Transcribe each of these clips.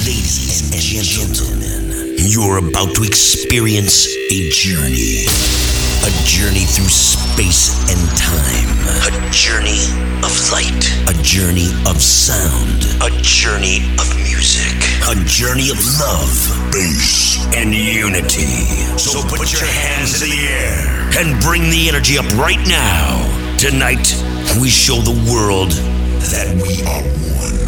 Ladies and gentlemen, you're about to experience a journey. A journey through space and time. A journey of light. A journey of sound. A journey of music. A journey of love, bass, and unity. So put your hands in the air and bring the energy up right now. Tonight, we show the world that we are one.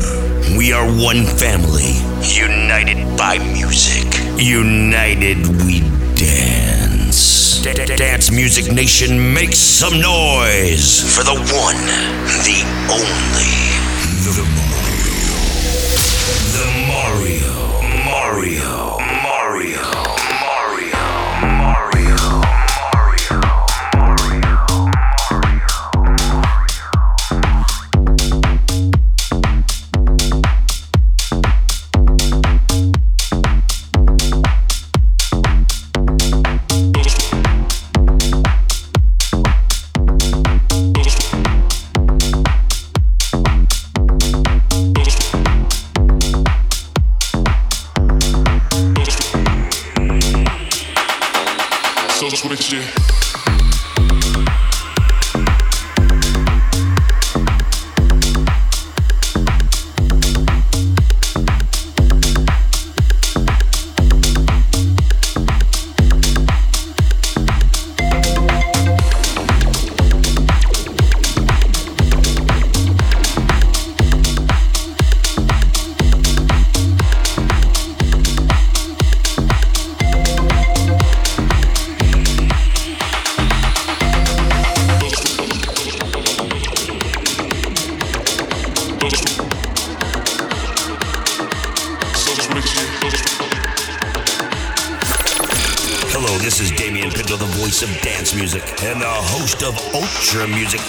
We are one family, united by music. United we dance. Dance Music Nation, make some noise for the one, the only, the Mario. The Mario. Of Music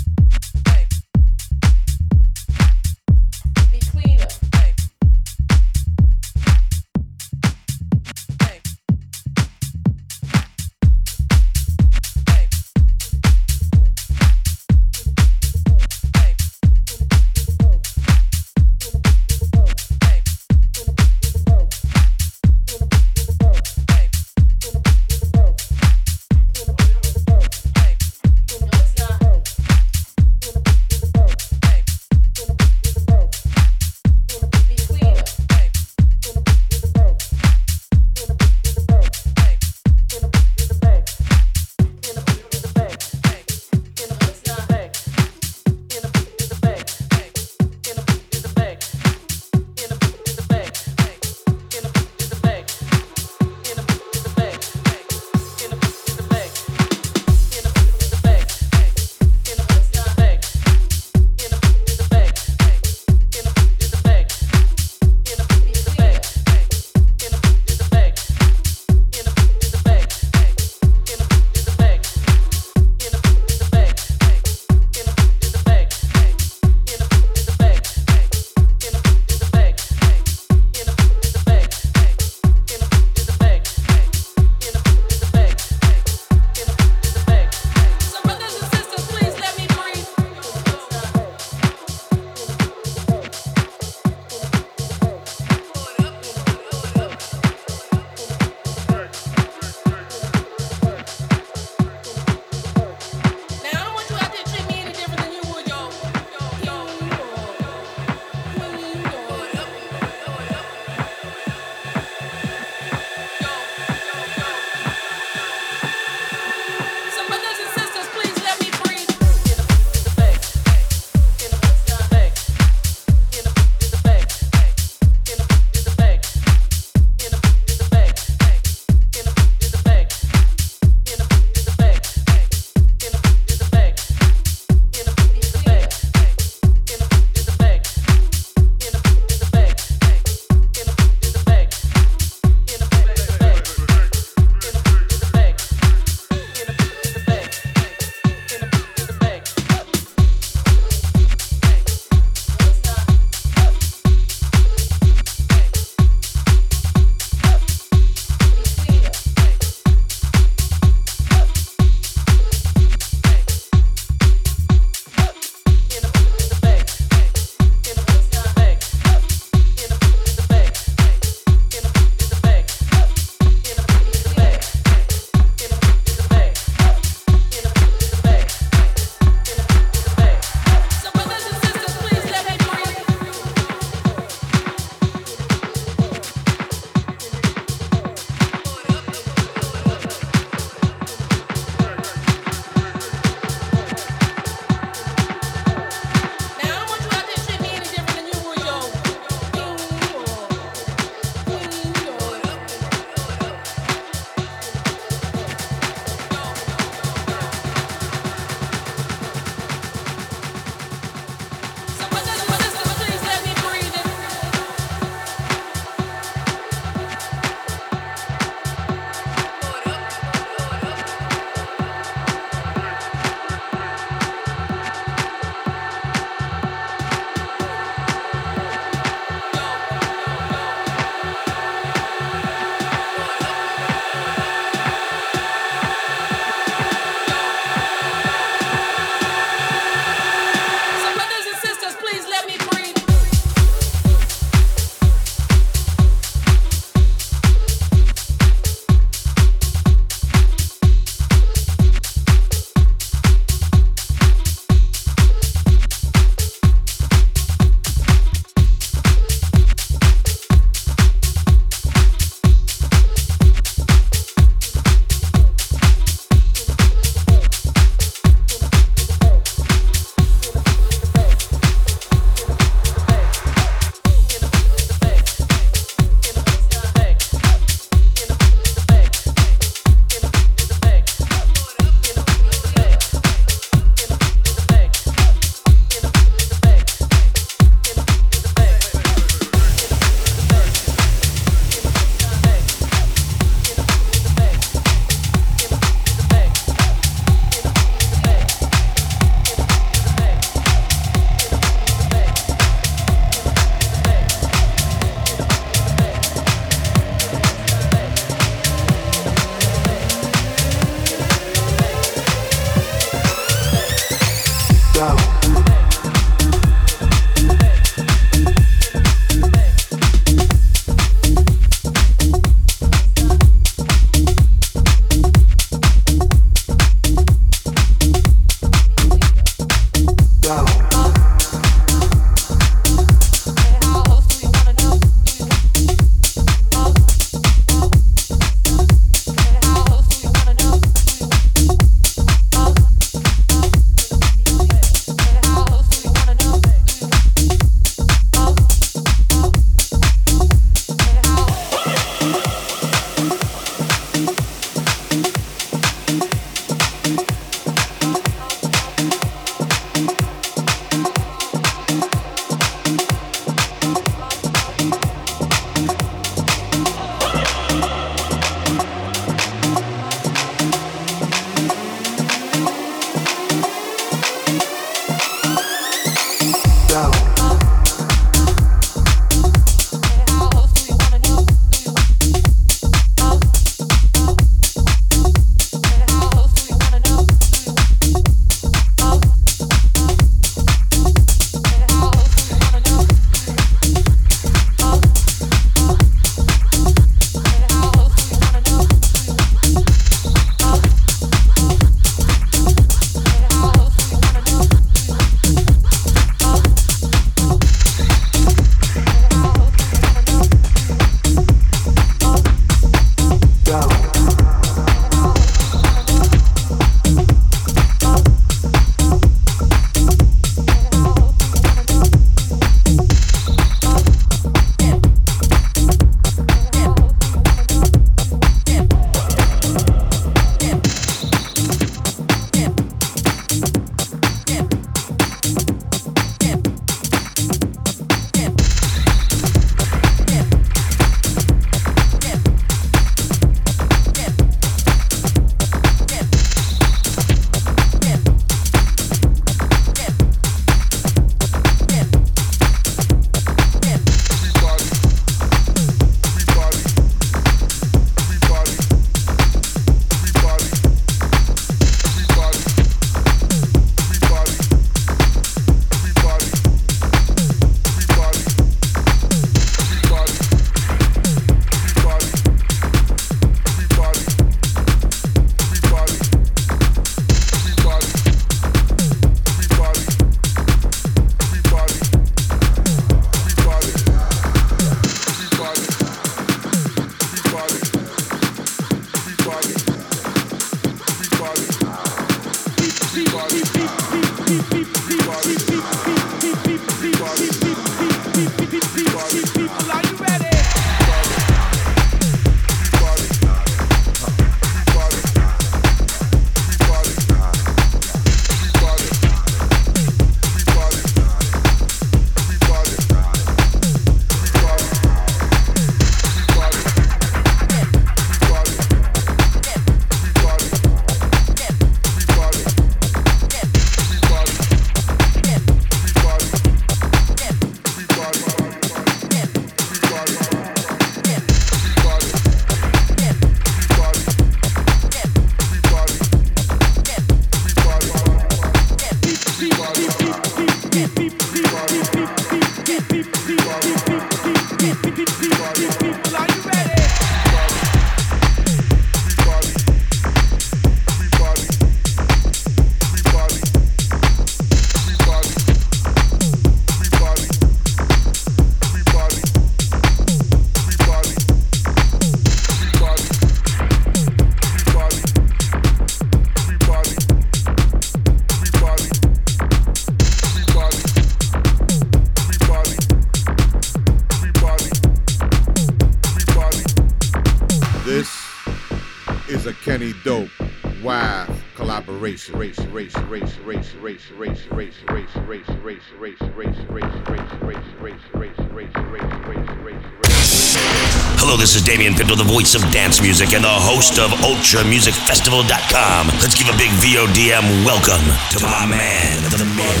voice of dance music and the host of UltraMusicFestival.com. Let's give a big VODM welcome to my man, the man.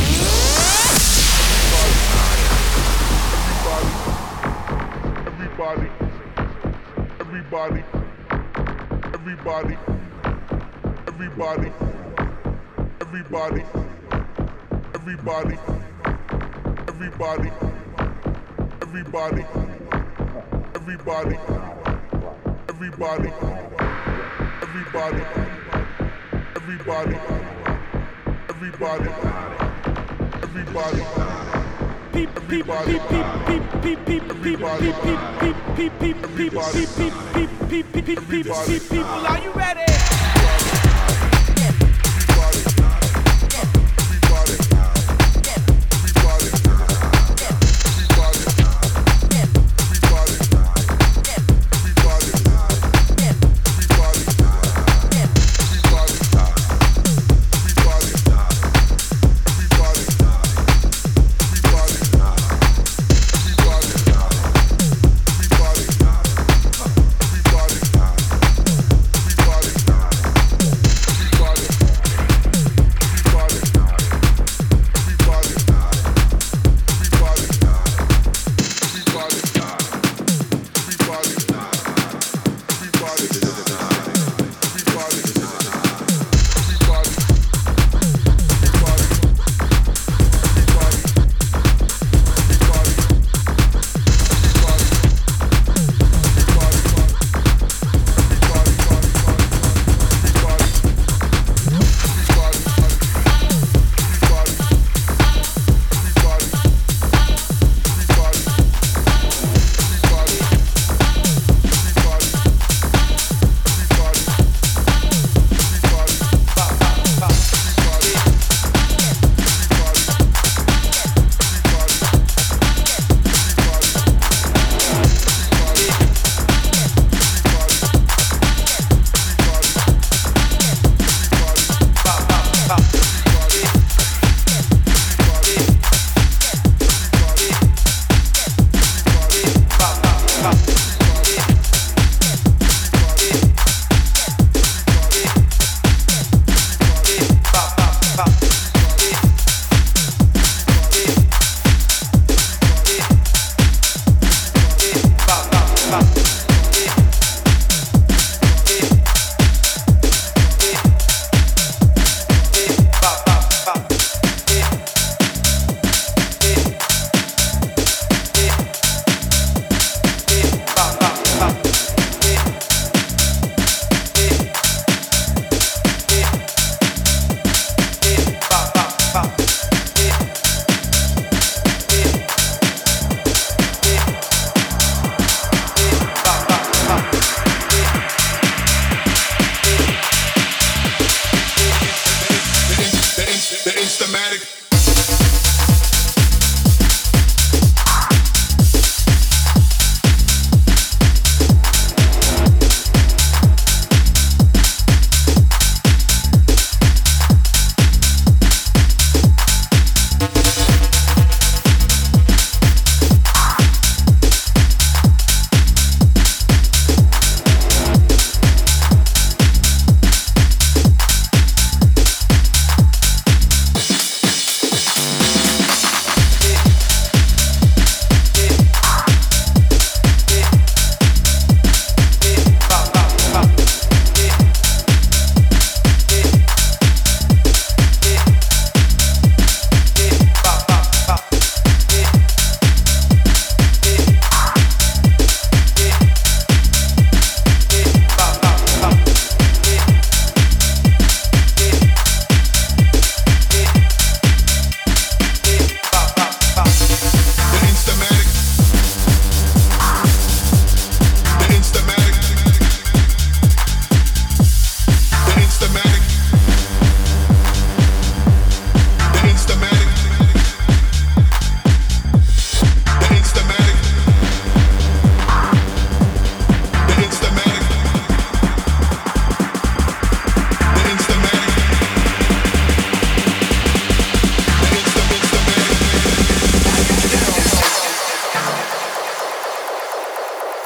Everybody, everybody, everybody, everybody, everybody, everybody, everybody, everybody, everybody, everybody, Everybody, everybody, everybody, everybody, everybody. People, are you ready?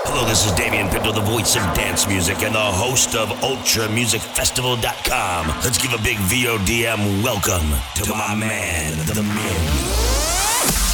Hello, this is Damian Pinto, the voice of dance music and the host of UltraMusicFestival.com. Let's give a big VODM welcome to my man, The Min.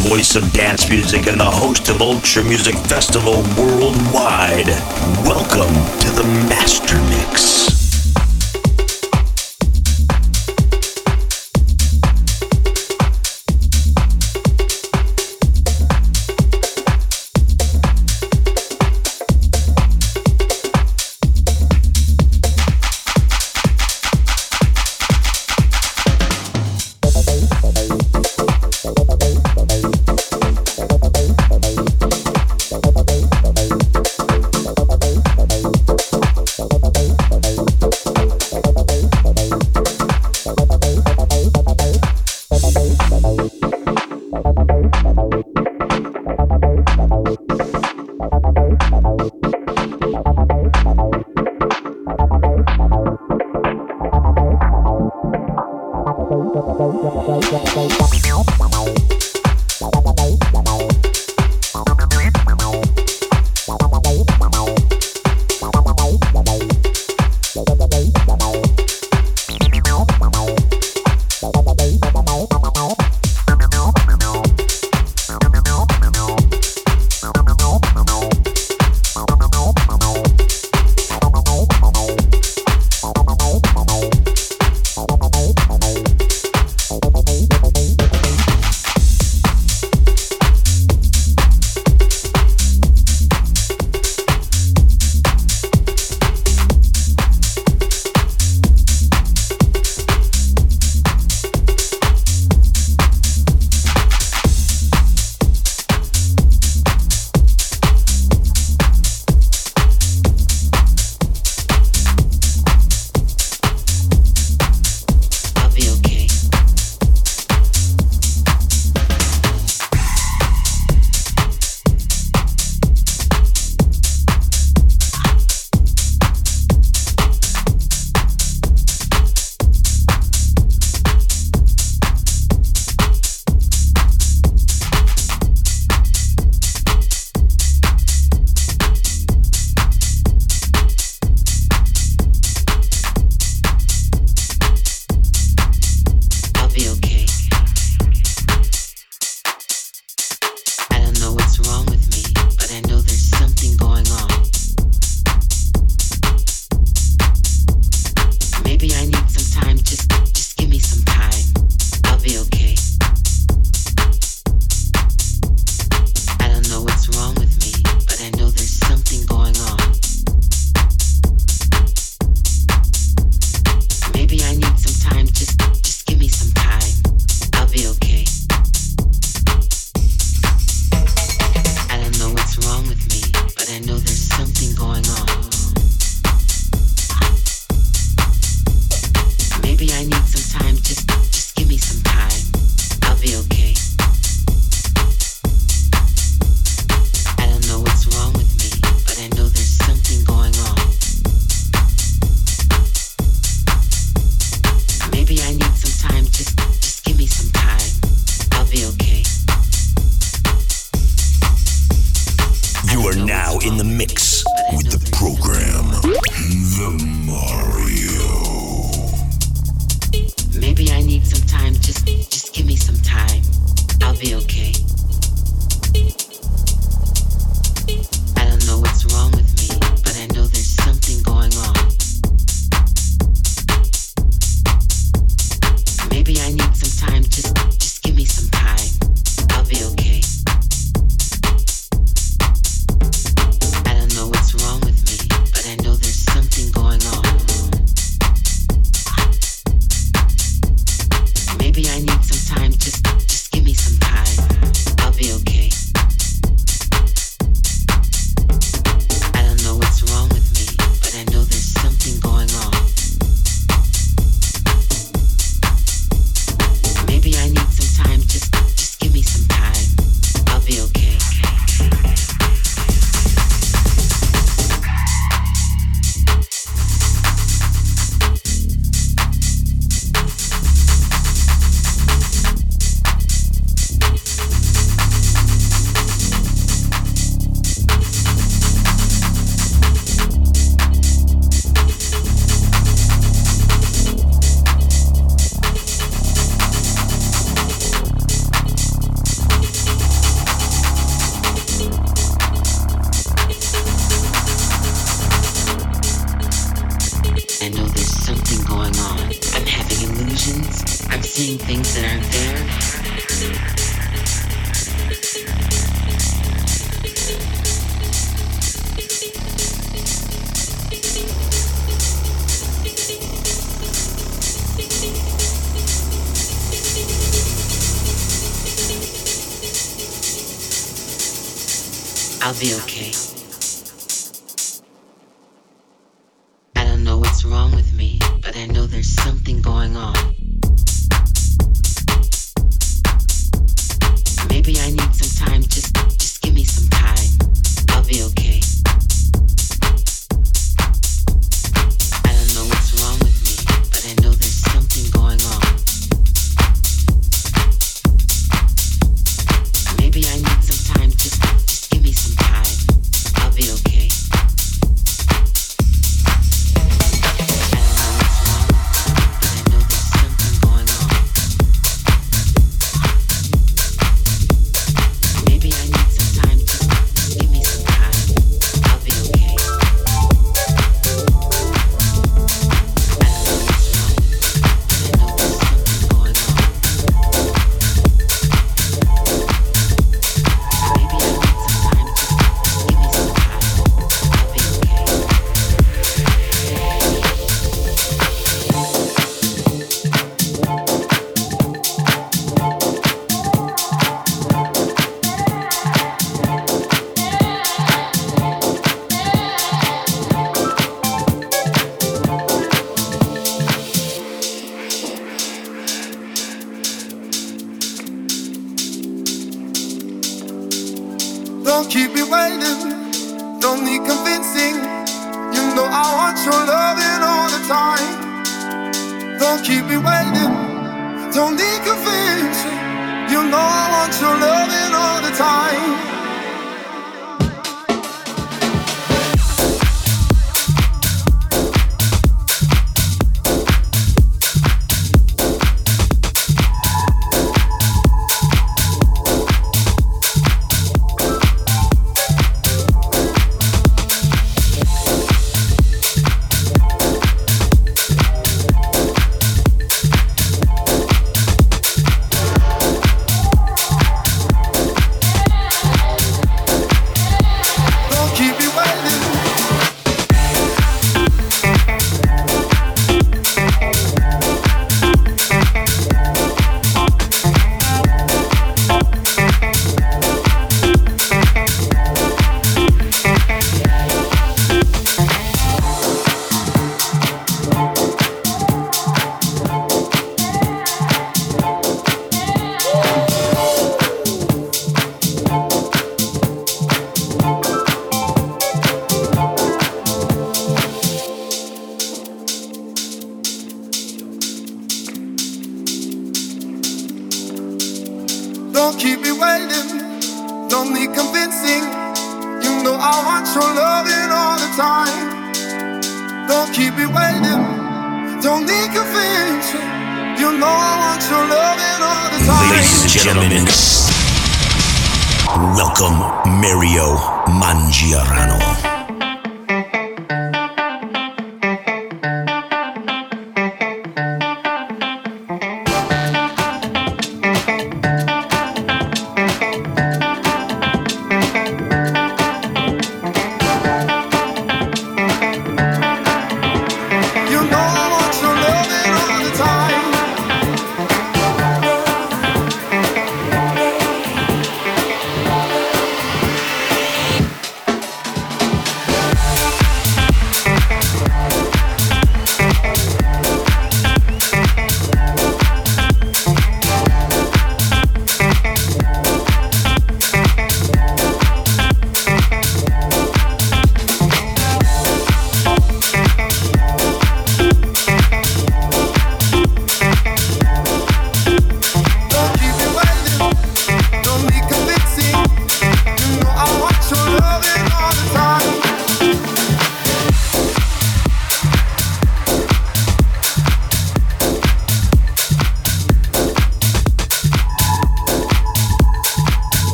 Voice of dance music and the host of Ultra Music Festival worldwide. Welcome to the Master Mix. Don't keep me waiting, don't need convincing. You know I want your loving all the time. Don't keep me waiting, don't need convincing. You know I want your loving all the time.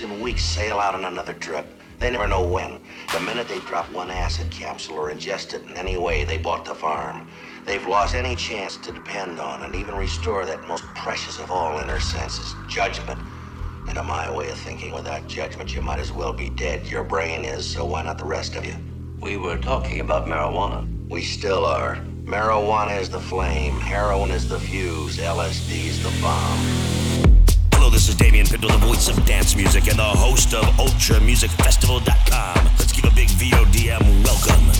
Haven't had a dose in weeks sail out on another trip. They never know when. The minute they drop one acid capsule or ingest it in any way they bought the farm, they've lost any chance to depend on and even restore that most precious of all inner senses, judgment. And to my way of thinking, without judgment, you might as well be dead. Your brain is, so why not the rest of you? We were talking about marijuana. We still are. Marijuana is the flame, heroin is the fuse, LSD is the bomb. This is Damian Pinto, the voice of dance music and the host of UltraMusicFestival.com. Let's give a big VODM welcome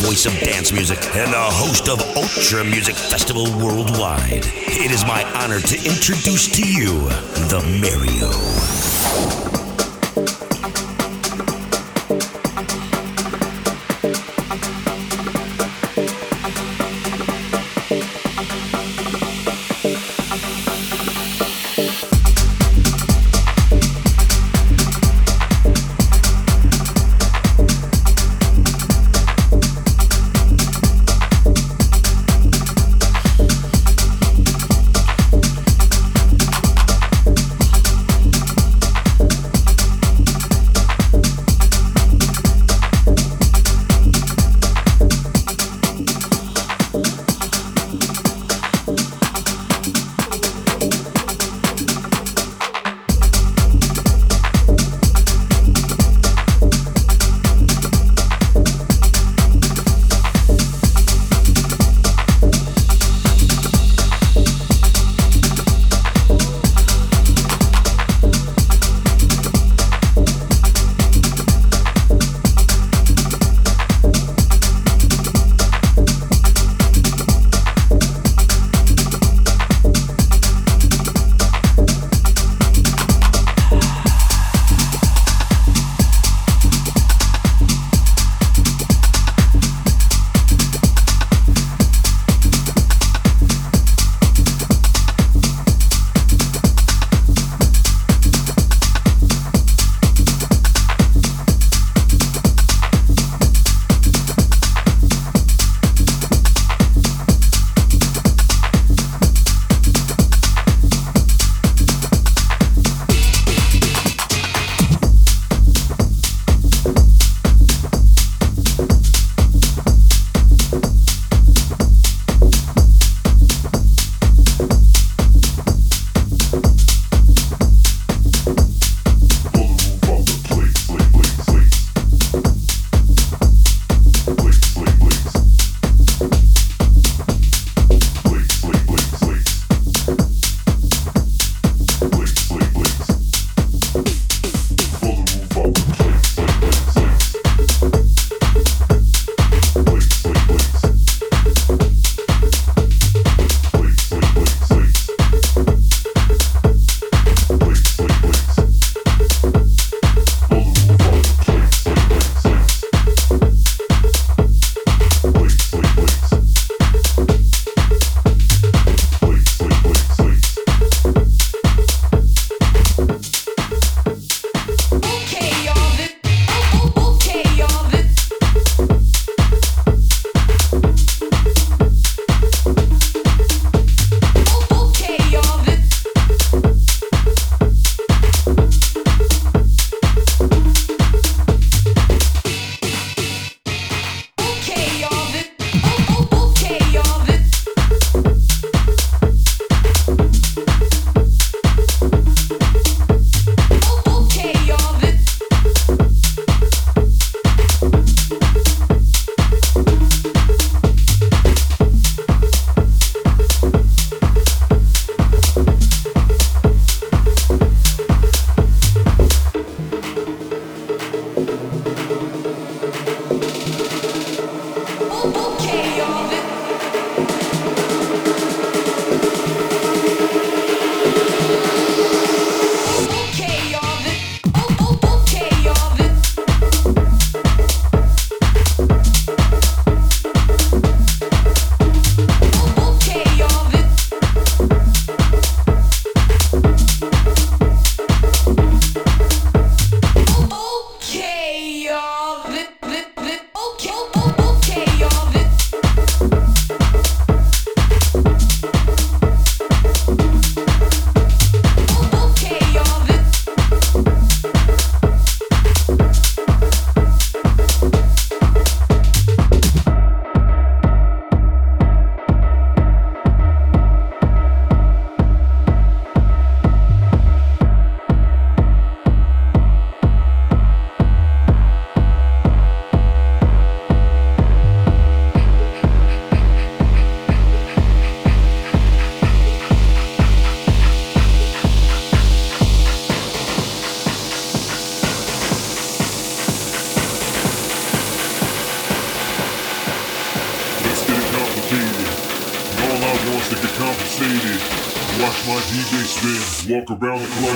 voice of dance music and the host of Ultra Music Festival Worldwide. It is my honor to introduce to you the Mario. Around the club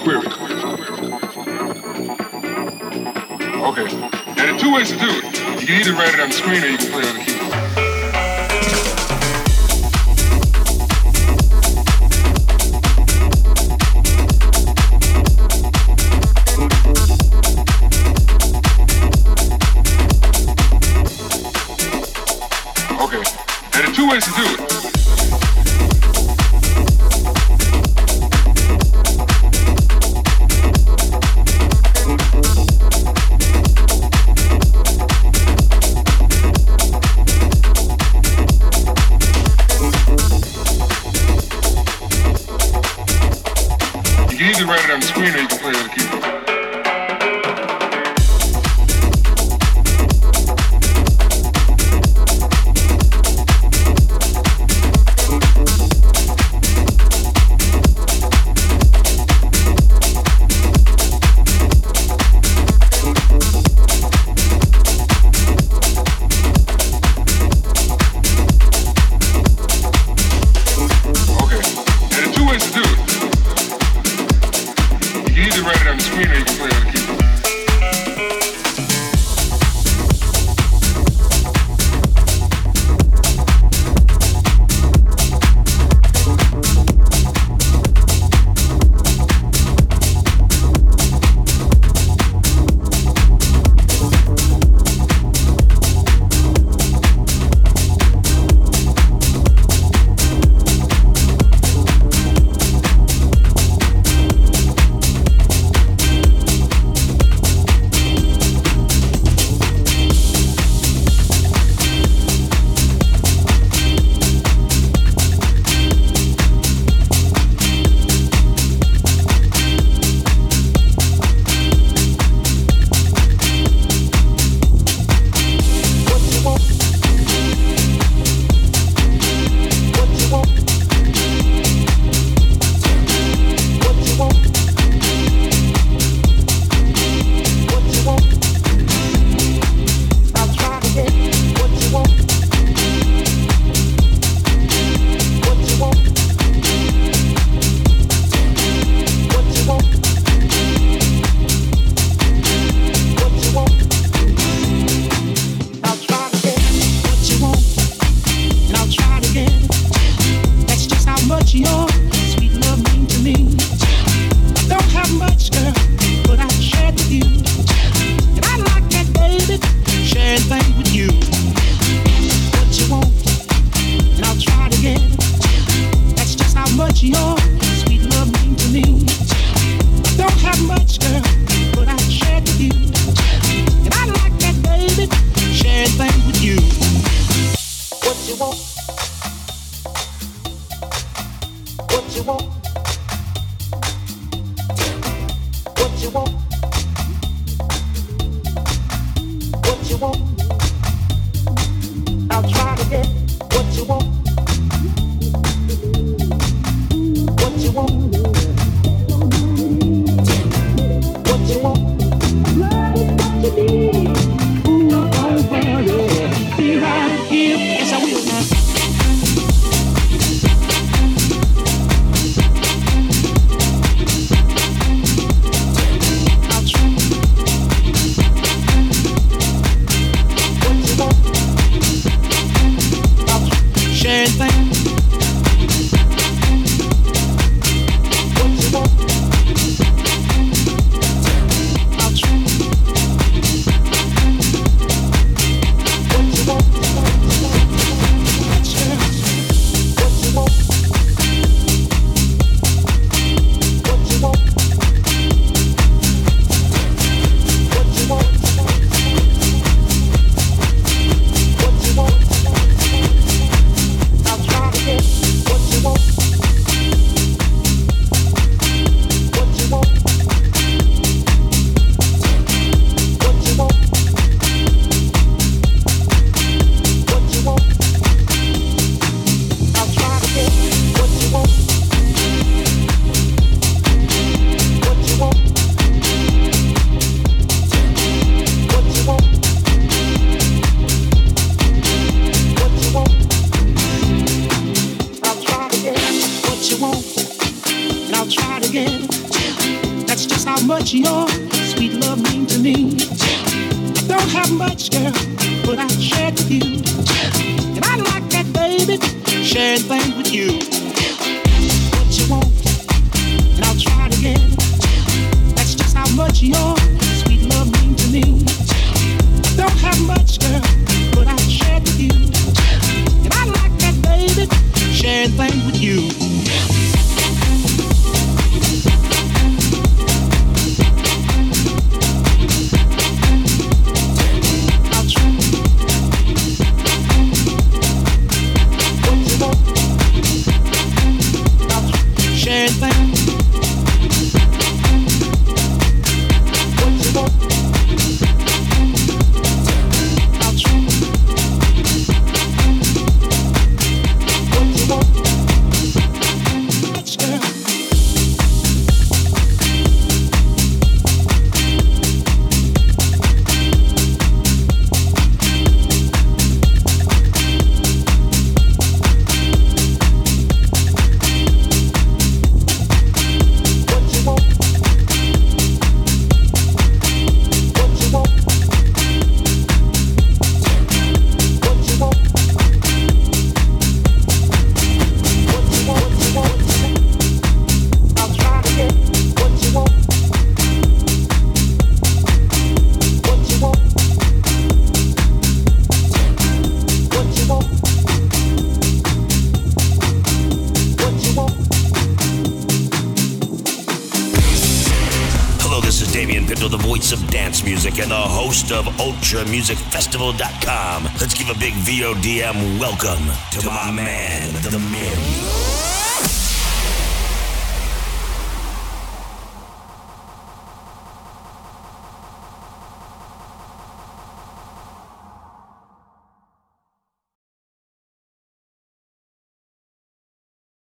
query. Okay. And there are two ways to do it. You can either write it on the screen or you can play it on the keyboard. UltraMusicFestival.com. Let's